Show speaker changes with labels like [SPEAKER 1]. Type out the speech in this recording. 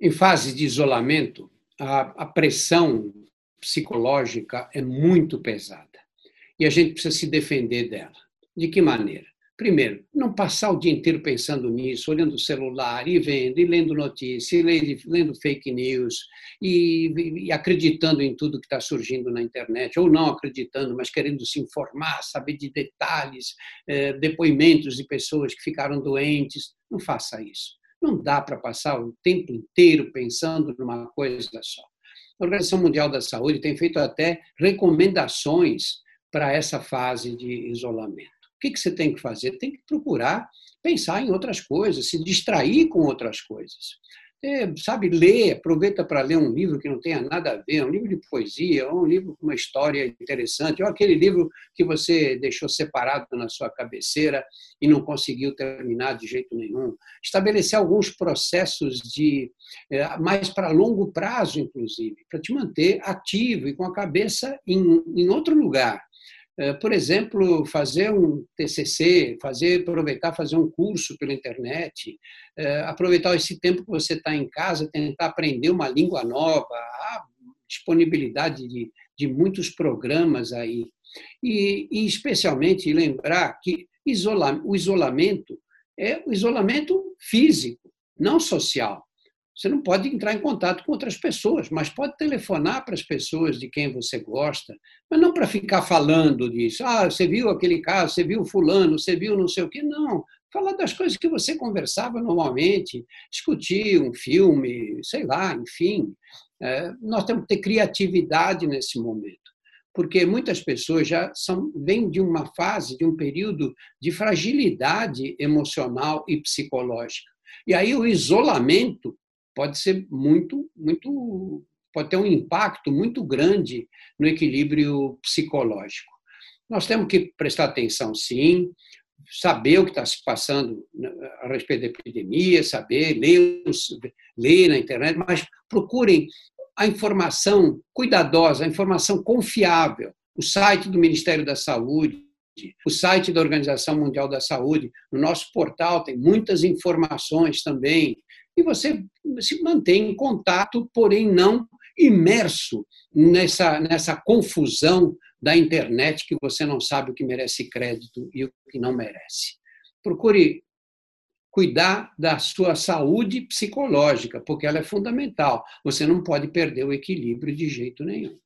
[SPEAKER 1] Em fase de isolamento, a, a pressão psicológica é muito pesada e a gente precisa se defender dela. De que maneira? Primeiro, não passar o dia inteiro pensando nisso, olhando o celular e vendo, e lendo notícias, e lendo, lendo fake news, e, e, acreditando em tudo que está surgindo na internet, ou não acreditando, mas querendo se informar, saber de detalhes, eh, depoimentos de pessoas que ficaram doentes. Não faça isso. Não dá para passar o tempo inteiro pensando numa coisa só. A Organização Mundial da Saúde tem feito até recomendações para essa fase de isolamento. O que, você tem que fazer? Tem que procurar pensar em outras coisas, se distrair com outras coisas. É, sabe, ler, aproveita para ler um livro que não tenha nada a ver, um livro de poesia, ou um livro com uma história interessante, ou aquele livro que você deixou separado na sua cabeceira e não conseguiu terminar de jeito nenhum. Estabelecer alguns processos de é, mais para longo prazo, inclusive, para te manter ativo e com a cabeça em, em outro lugar. É, por exemplo, fazer um TCC, fazer, aproveitar fazer um curso pela internet, é, aproveitar esse tempo que você está em casa, tentar aprender uma língua nova, a disponibilidade de, de muitos programas aí. E, e especialmente lembrar que o isolamento é o isolamento físico, não social. Você não pode entrar em contato com outras pessoas, mas pode telefonar para as pessoas de quem você gosta, mas não para ficar falando disso. Ah, você viu aquele caso, você viu fulano, você viu não sei o quê. Não. Falar das coisas que você conversava normalmente, discutir um filme, sei lá, enfim. É, nós temos que ter criatividade nesse momento porque muitas pessoas já são, vêm de uma fase, de um período de fragilidade emocional e psicológica. E aí o isolamento pode ser muito, muito, pode ter um impacto muito grande no equilíbrio psicológico. Nós temos que prestar atenção, sim, saber o que está se passando a respeito da epidemia, saber, ler, ler na internet, mas procurem a informação cuidadosa, a informação confiável. O site do Ministério da Saúde, o site da Organização Mundial da Saúde, no nosso portal tem muitas informações também e você se mantém em contato, porém não imerso nessa, nessa confusão da internet que você não sabe o que merece crédito e o que não merece. Procure cuidar da sua saúde psicológica, porque ela é fundamental. Você não pode perder o equilíbrio de jeito nenhum.